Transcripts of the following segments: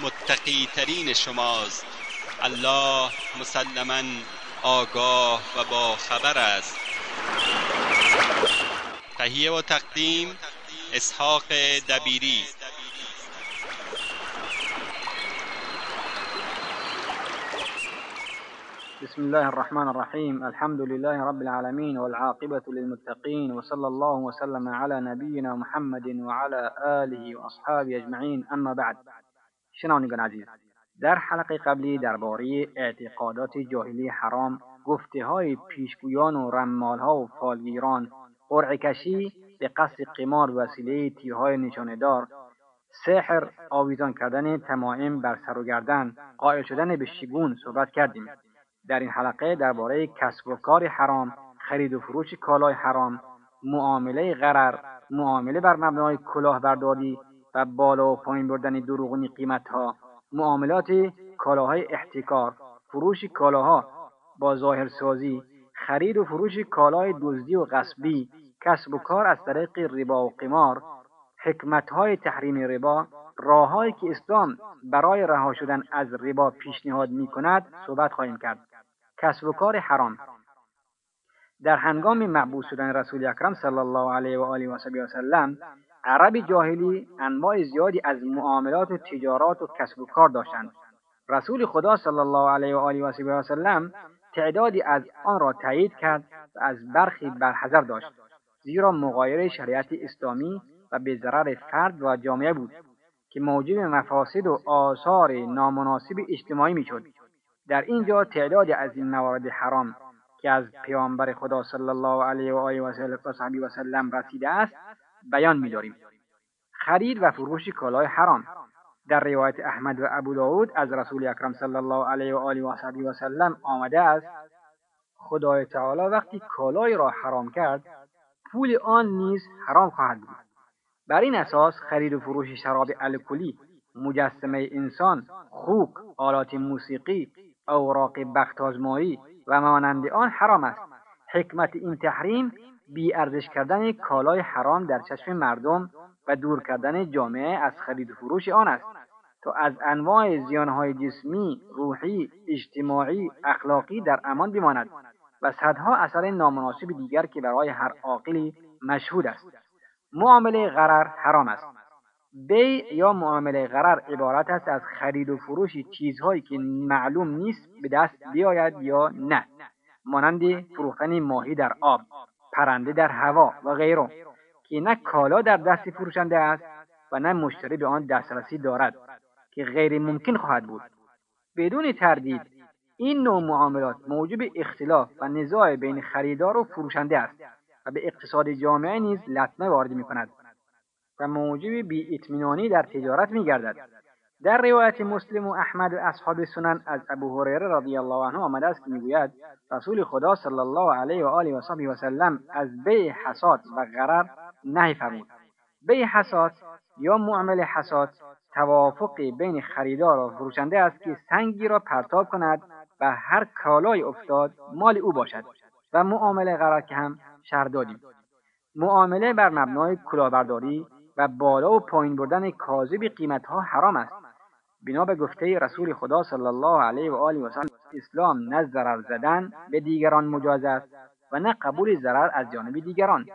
متقی ترین شماست. الله مسلما آگاه و با خبر است. تهیه و تقدیم اسحاق دبیری. بسم الله الرحمن الرحيم الحمد لله رب العالمين والعاقبة للمتقين وصلى الله وسلم على نبينا محمد وعلى آله وأصحابه أجمعين اما بعد. شنوندگان عزیز در حلقه قبلی درباره اعتقادات جاهلی حرام گفته های پیشگویان و رمال ها و فالگیران قرعه کشی به قصد قمار وسیله تیرهای نشانهدار سحر آویزان کردن تمائم بر سر و گردن قائل شدن به شگون صحبت کردیم. در این حلقه درباره کسب و کار حرام خرید و فروش کالای حرام معامله غرر معامله بر مبنای کلاهبرداری و بالا و پایین بردن دروغونی قیمتها معاملات کالاهای احتکار فروش کالاها. با ظاهرسازی خرید و فروش کالای دزدی و غصبی کسب و کار از طریق ربا و قمار. حکمتهای تحریم ربا راههایی که اسلام برای رها شدن از ربا پیشنهاد می کند صحبت خواهیم کرد. کسب و کار حرام. در هنگام معبود شدن رسول اکرم صلی الله علیه و آله و سلم عرب جاهلی انواع زیادی از معاملات و تجارات و کسب و کار داشتند. رسول خدا صلی الله علیه و آله و سلم تعدادی از آن را تایید کرد و از برخی برحذر داشت زیرا مغایر شریعت اسلامی و به ضرر فرد و جامعه بود که موجب مفاسد و آثار نامناسب اجتماعی می‌شد. در اینجا تعدادی از این موارد حرام که از پیامبر خدا صلی الله علیه و آله و سلم رسیده است بیان می‌داریم. خرید و فروش کالای حرام. در روایت احمد و ابو داود از رسول اکرم صلی الله علیه و آله و و سلم آمده است خدای تعالی وقتی کالای را حرام کرد پول آن نیز حرام خواهد بود. بر این اساس خرید و فروش شراب الکلی مجسمه انسان خوک آلات موسیقی اوراق بختازمایی و مانند آن حرام است. حکمت این تحریم بی ارزش کردن کالای حرام در چشم مردم و دور کردن جامعه از خرید و فروش آن است تا از انواع زیانهای جسمی، روحی، اجتماعی، اخلاقی در امان بماند و صدها اثر نامناسب دیگر که برای هر عاقلی مشهود است. معامله غرر حرام است. بی یا معامله غرر عبارت است از خرید و فروش چیزهایی که معلوم نیست به دست بیاید یا نه مانند فروختن ماهی در آب پرنده در هوا و غیره که نه کالا در دست فروشنده است و نه مشتری به آن دسترسی دارد که غیر ممکن خواهد بود بدون تردید این نوع معاملات موجب اختلاف و نزاع بین خریدار و فروشنده است و به اقتصاد جامعه نیز لطمه وارد می کند و موجب بی اطمینانی در تجارت می گردد. در روایت مسلم و احمد و اصحاب سنن از ابو هریره رضی الله عنه آمده است که می‌گوید رسول خدا صلی الله علیه و آله و صحبه و سلم از بیع حسات و غرر نهی فرمود. بیع حسات یا معامل حسات توافق بین خریدار و فروشنده است که سنگی را پرتاب کند و هر کالای افتاد مال او باشد و معامله غرر که هم شهر دادیم. معامله بر مبنای کلاهبرداری و بالا و پایین بردن کاذب قیمتها حرام است. بنا به گفته رسول خدا صلی الله علیه و آله و سلم اسلام نه ضرر زدن به دیگران مجاز است و نه قبول ضرر از جانب دیگران.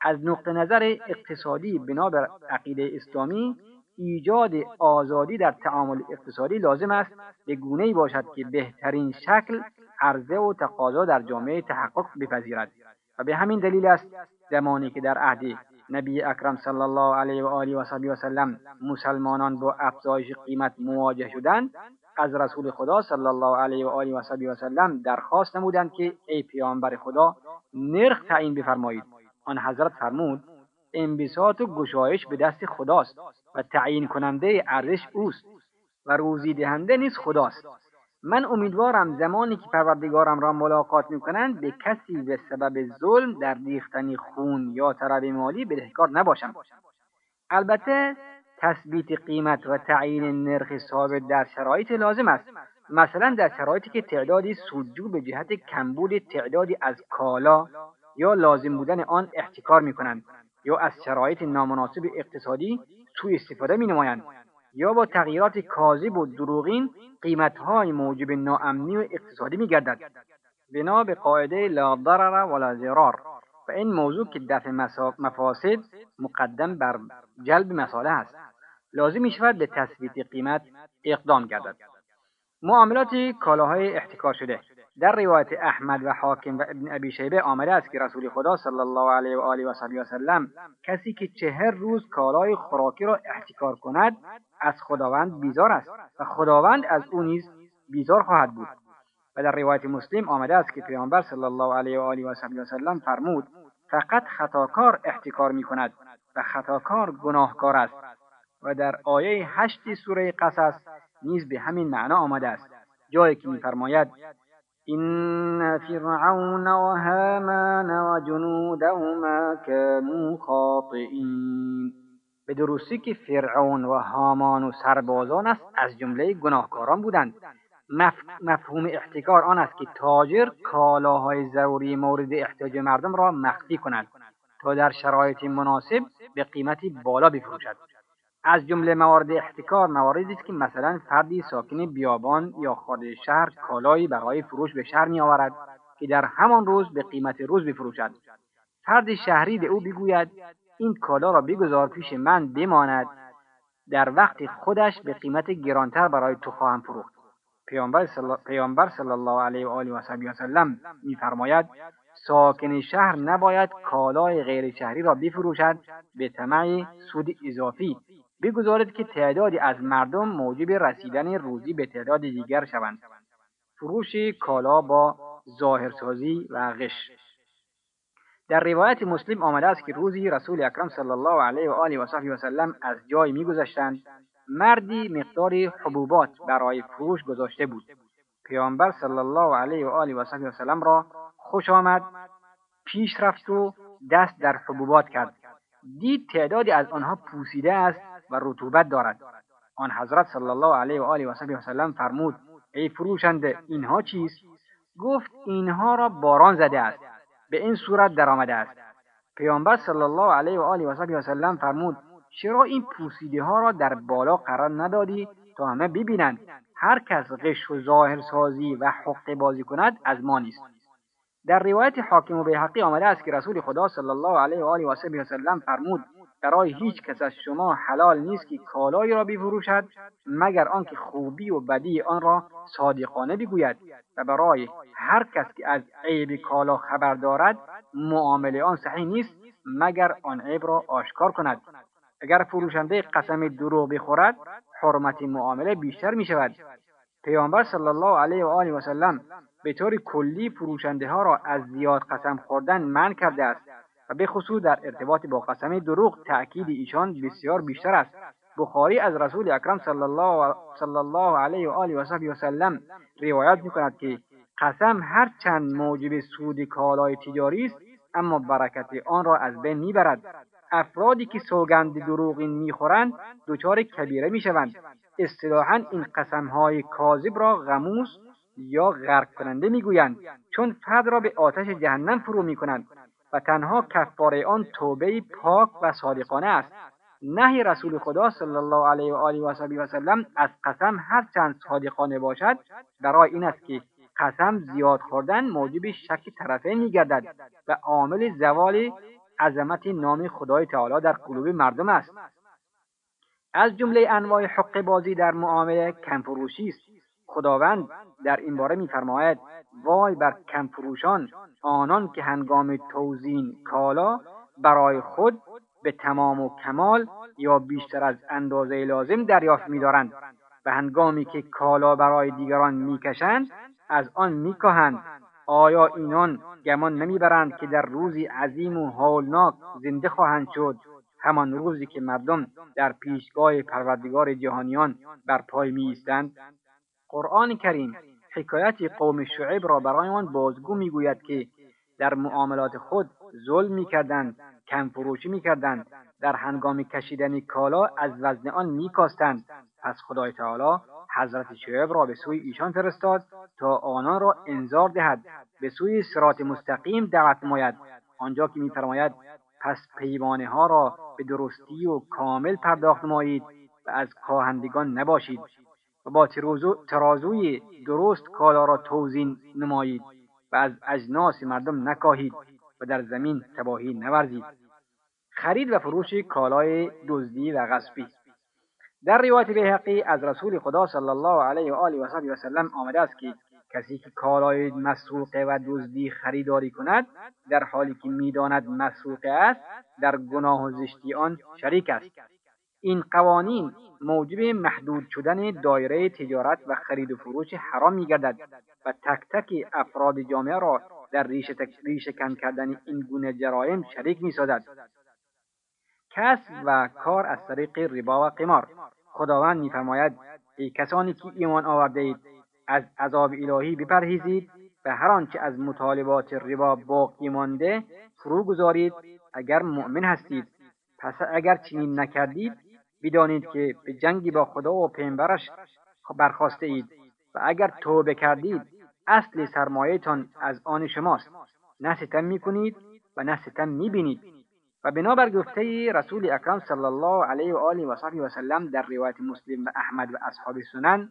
از نقطه نظر اقتصادی بنا بر عقیده اسلامی ایجاد آزادی در تعامل اقتصادی لازم است به گونه ای باشد که بهترین شکل عرضه و تقاضا در جامعه تحقق بپذیرد. و به همین دلیل است زمانی که در عهد نبی اکرم صلی الله علیه و آله و وسلم مسلمانان با افزایش قیمت مواجه شدند از رسول خدا صلی الله علیه و آله و وسلم درخواست نمودند که ای پیامبر خدا نرخ تعیین بفرمایید. آن حضرت فرمود انبساط و گشایش به دست خداست و تعیین کننده ارزش اوست و روزی دهنده نیز خداست. من امیدوارم زمانی که پروردگارم را ملاقات می‌کنند به کسی به سبب ظلم در ریختن خون یا طلب مالی بدهکار نباشم. البته تثبیت قیمت و تعیین نرخ ثابت در شرایط لازم است. مثلا در شرایطی که تعدادی سودجو به جهت کمبود تعدادی از کالا یا لازم بودن آن احتکار می کنند یا از شرایط نامناسب اقتصادی سوء استفاده می نمایند یا با تغییرات کاذب و دروغین قیمتهای موجب ناامنی و اقتصادی می گردد بنا به قاعده لا ضرر ولا ضرار. و این موضوع که دفع مفاسد مقدم بر جلب مساله است. لازم می شود به تثبیت قیمت اقدام گردد. معاملات کالاهای احتکار شده. در روایت احمد و حاکم و ابن ابی شیبه آمده است که رسول خدا صلی الله علیه و آله و و سلم کسی که چهر روز کالای خوراکی را احتکار کند از خداوند بیزار است و خداوند از او نیز بیزار خواهد بود. و در روایت مسلم آمده است که پیامبر صلی الله علیه و آله و سلم فرمود فقط خطاکار احتکار می کند و خطاکار گناهکار است. و در آیه هشت سوره قصص نیز به همین معنا آمده است. جایی که میفرماید این فرعون و هامان و جنودهما كانوا خاطئین به درستی که فرعون و هامان و سربازان است از جمله گناهکاران بودند. مفهوم احتکار آن است که تاجر کالاهای ضروری مورد احتیاج مردم را مخفی کند تا در شرایط مناسب به قیمتی بالا بفروشد. از جمله موارد احتکار مواردی است که مثلا فردی ساکن بیابان یا خارج شهر کالایی برای فروش به شهر میآورد که در همان روز به قیمت روز بفروشد فرد شهری به او بگوید این کالا را بگذار پیش من بماند. در وقت خودش به قیمت گرانتر برای تو خواهم فروخت. پیامبر صلی الله علیه و آله و سلم میفرماید ساکن شهر نباید کالای غیر شهری را بفروشد به طمع سود اضافی. بگذارید که تعدادی از مردم موجب رسیدن روزی به تعداد دیگر شوند. فروش کالا با ظاهرسازی و غش. در روایت مسلم آمده است که روزی رسول اکرم صلی الله علیه و آله و صحبه وسلم از جای میگذشتند. مردی مقدار حبوبات برای فروش گذاشته بود. پیامبر صلی الله علیه و آله و صحبه وسلم را خوش آمد پیش رفت و دست در حبوبات کرد. دید تعدادی از آنها پوسیده است و رطوبت دارد. آن حضرت صلی الله علیه و آله و وسلم فرمود ای فروشنده اینها چیست؟ گفت اینها را باران زده است. به این صورت درآمده است. پیامبر صلی الله علیه و آله و وسلم فرمود چرا این پوسیده ها را در بالا قرار ندادی تا همه ببینند؟ هر کس غش و ظاهر سازی و حق بازی کند از ما نیست. در روایت حاکم و بیحقی آمده است که رسول خدا صلی الله علیه و آله و وسلم فرمود برای هیچ کس از شما حلال نیست که کالایی را بفروشد مگر آنکه خوبی و بدی آن را صادقانه بگوید و برای هر کس که از عیب کالا خبر دارد معامله آن صحیح نیست مگر آن عیب را آشکار کند. اگر فروشنده قسم دروغ بخورد حرمت معامله بیشتر می شود. پیامبر صلی الله علیه و آله و سلم به طور کلی فروشنده ها را از زیاد قسم خوردن من کرده است. و به خصوص در ارتباط با قسم دروغ تأکید ایشان بسیار بیشتر است. بخاری از رسول اکرم صلی الله, علیه و آله و صحبه وسلم روایت می‌کند که قسم هر چند موجب سود کالای تجاری است اما برکت آن را از بین می‌برد. افرادی که سوگند دروغین می‌خورند دچار کبیره می‌شوند. اصطلاحا این قسمهای کاذب را غموس یا غرق کننده می‌گویند چون فرد را به آتش جهنم فرو می‌کنند و تنها کفاره آن توبه پاک و صادقانه است. نهی رسول خدا صلی الله علیه و آله و وسلم از قسم هر چند صادقانه باشد برای این است که قسم زیاد خوردن موجب شک طرفین میگردد و عامل زوال عظمت نام خدای تعالی در قلوب مردم است. از جمله انواع حق بازی در معامله کمفروشی است. خداوند در این باره میفرماید وای بر کمفروشان آنان که هنگام توزین کالا برای خود به تمام و کمال یا بیشتر از اندازه لازم دریافت می‌دارند و هنگامی که کالا برای دیگران می‌کشند از آن میکاهند. آیا اینان گمان نمی‌برند که در روزی عظیم و هولناک زنده خواهند شد؟ همان روزی که مردم در پیشگاه پروردگار جهانیان بر پای میایستند. قرآن کریم حکایت قوم شعیب را برایمان بازگو می‌گوید که در معاملات خود ظلم می‌کردند کم فروشی می‌کردند در هنگام کشیدن کالا از وزن آن میکاستند. پس خدای تعالی حضرت شعیب را به سوی ایشان فرستاد تا آنان را انذار دهد به سوی سرات مستقیم دعوت نماید. آنجا که میفرماید پس پیمانه ها را به درستی و کامل پرداخت نمایید و از کاهندگان نباشید. و با ترازوی درست کالا را توزین نمایید و از اجناس مردم نکاهید و در زمین تباهی نورزید. خرید و فروش کالای دزدی و غصبی. در روایت بهقی از رسول خدا صلی الله علیه و آله و سلم آمده است که کسی که کالای مسروقه و دزدی خریداری کند در حالی که می‌داند مسروقه است در گناه و زشتی آن شریک است. این قوانین موجب محدود شدن دایره تجارت و خرید و فروش حرام میگردد و تک تک افراد جامعه را در ریشه کن کردن این گونه جرایم شریک می‌سازد. کسب و کار از طریق ربا و قمار. خداوند میفرماید ای کسانی که ایمان آورده اید از عذاب الهی بپرهیزید و هر آنچه از مطالبات ربا باقی مانده فرو گذارید. اگر مؤمن هستید پس اگر چنین نکردید بدانید که به جنگی با خدا و پیامبرش برخواسته اید و اگر توبه کردید اصل سرمایهتان از آن شماست. نه ستم می‌کنید و نه ستم می‌بینید. و بنابر گفته رسول اکرم صلی الله علیه و آله و صحبه و سلم در روایت مسلم و احمد و اصحاب سنن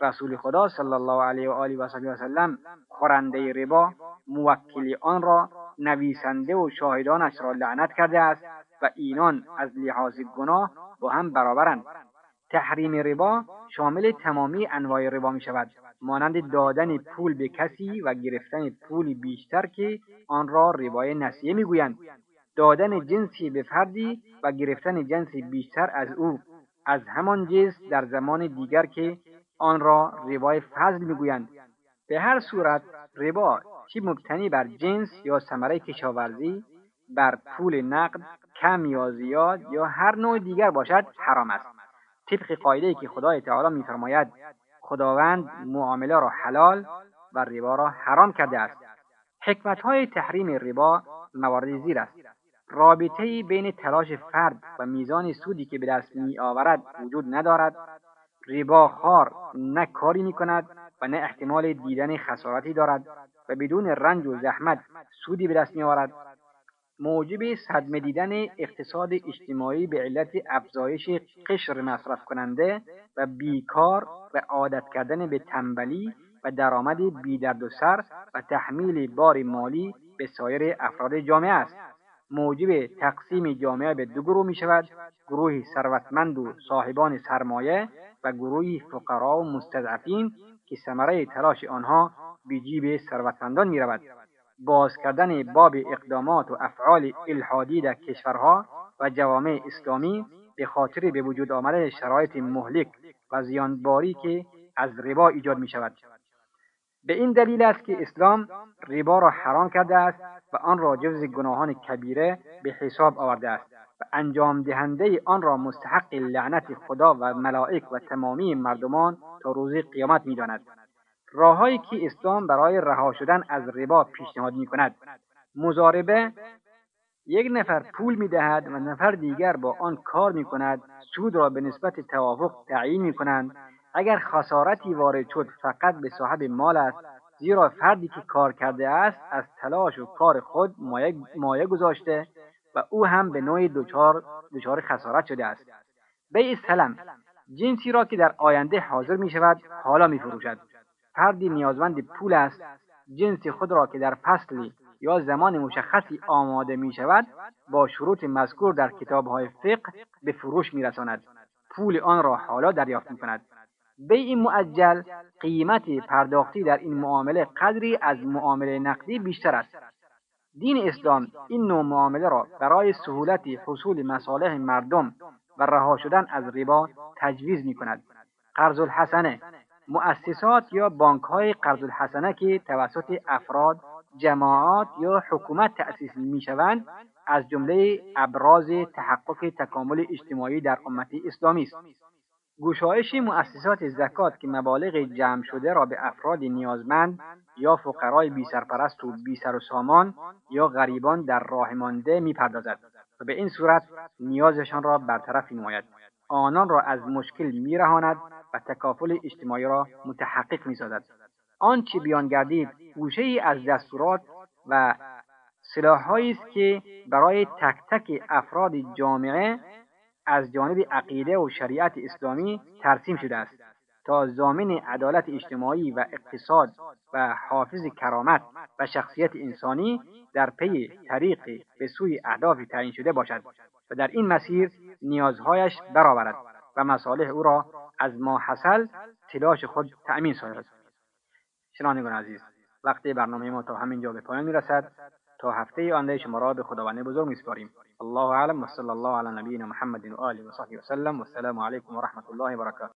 رسول خدا صلی الله علیه و آله و صحبه و سلم خورنده ربا موکل آن را نویسنده و شاهدانش را لعنت کرده است. و اینان از لحاظ گناه با هم برابرند. تحریم ربا شامل تمامی انواع ربا می شود مانند دادن پول به کسی و گرفتن پول بیشتر که آن را ربای نسیه می‌گویند. دادن جنسی به فردی و گرفتن جنسی بیشتر از او. از همان جنس در زمان دیگر که آن را ربای فضل می‌گویند. به هر صورت ربا چی مبتنی بر جنس یا ثمره کشاورزی بر پول نقد کم یا زیاد یا هر نوع دیگر باشد حرام است. طبق قاعده که خدای تعالی میفرماید خداوند معامله را حلال و ربا را حرام کرده است. حکمت های تحریم ربا موارد زیر است. رابطه بین تلاش فرد و میزان سودی که به دست می آورد وجود ندارد. ربا خار نه کاری می کند و نه احتمال دیدن خسارتی دارد و بدون رنج و زحمت سودی به دست می آورد موجب صدمه دیدن اقتصاد اجتماعی به علت افزایش قشر مصرف کننده و بیکار و عادت کردن به تنبلی و درآمد بیدرد و سر و تحمیل بار مالی به سایر افراد جامعه است. موجب تقسیم جامعه به دو گروه می شود گروهی ثروتمند و صاحبان سرمایه و گروهی فقرا و مستضعفین که ثمره تلاش آنها به جیب ثروتمندان می رود باز کردن باب اقدامات و افعال الحادی در کشورها و جوامع اسلامی به خاطر به وجود آمدن شرایط مهلک و زیانباری که از ربا ایجاد می شود به این دلیل است که اسلام ربا را حرام کرده است و آن را جز گناهان کبیره به حساب آورده است و انجام دهنده آن را مستحق لعنت خدا و ملائک و تمامی مردمان تا روز قیامت می‌داند. راههایی که اسلام برای رها شدن از ربا پیشنهاد می کند مزاربه یک نفر پول می دهد و نفر دیگر با آن کار می کند سود را به نسبت توافق تعیین می کنند اگر خسارتی وارد شد فقط به صاحب مال است. زیرا فردی که کار کرده است از تلاش و کار خود مایه, مایه گذاشته و او هم به نوعی دچار دچار خسارت شده است. بیع سلم جنسی را که در آینده حاضر می شود حالا می فروشد فردی نیازمند پول است جنس خود را که در فصلی یا زمان مشخصی آماده می شود با شروط مذکور در کتاب های فقه به فروش می رساند. پول آن را حالا دریافت می کند. بیع معجل قیمت پرداختی در این معامله قدری از معامله نقدی بیشتر است دین اسلام این نوع معامله را برای سهولت حصول مصالح مردم و رها شدن از ربا تجویز می کند. قرض الحسنه مؤسسات یا بانک های قرض الحسنه که توسط افراد جماعات یا حکومت تأسیس می شوند از جمله ابراز تحقق تکامل اجتماعی در امت اسلامی است. گشایش مؤسسات زکات که مبالغ جمع شده را به افراد نیازمند یا فقرای بی سرپرست و بی سر و سامان یا غریبان در راه مانده می‌پردازد و به این صورت نیازشان را برطرف نماید آنان را از مشکل میرهاند و تکافل اجتماعی را متحقق می‌سازد. آنچه بیان گردید گوشه ای از دستورات و سلاحهایی است که برای تک تک افراد جامعه از جانب عقیده و شریعت اسلامی ترسیم شده است تا زامن عدالت اجتماعی و اقتصاد و حافظ کرامت و شخصیت انسانی در پی طریق به سوی اهداف تعیین شده باشد. و در این مسیر نیازهایش برآورد و مصالح او را از ما حسل تلاش خود تأمین سازد شنوندگان عزیز وقت برنامه ما تا همین جا به پایان می‌رسد. تا هفته آینده شما را به خداوند بزرگ میسپاریم. الله اعلم و صلی الله علی نبینا محمد و آله و صحبه وسلم والسلام علیکم و رحمت الله و برکاته.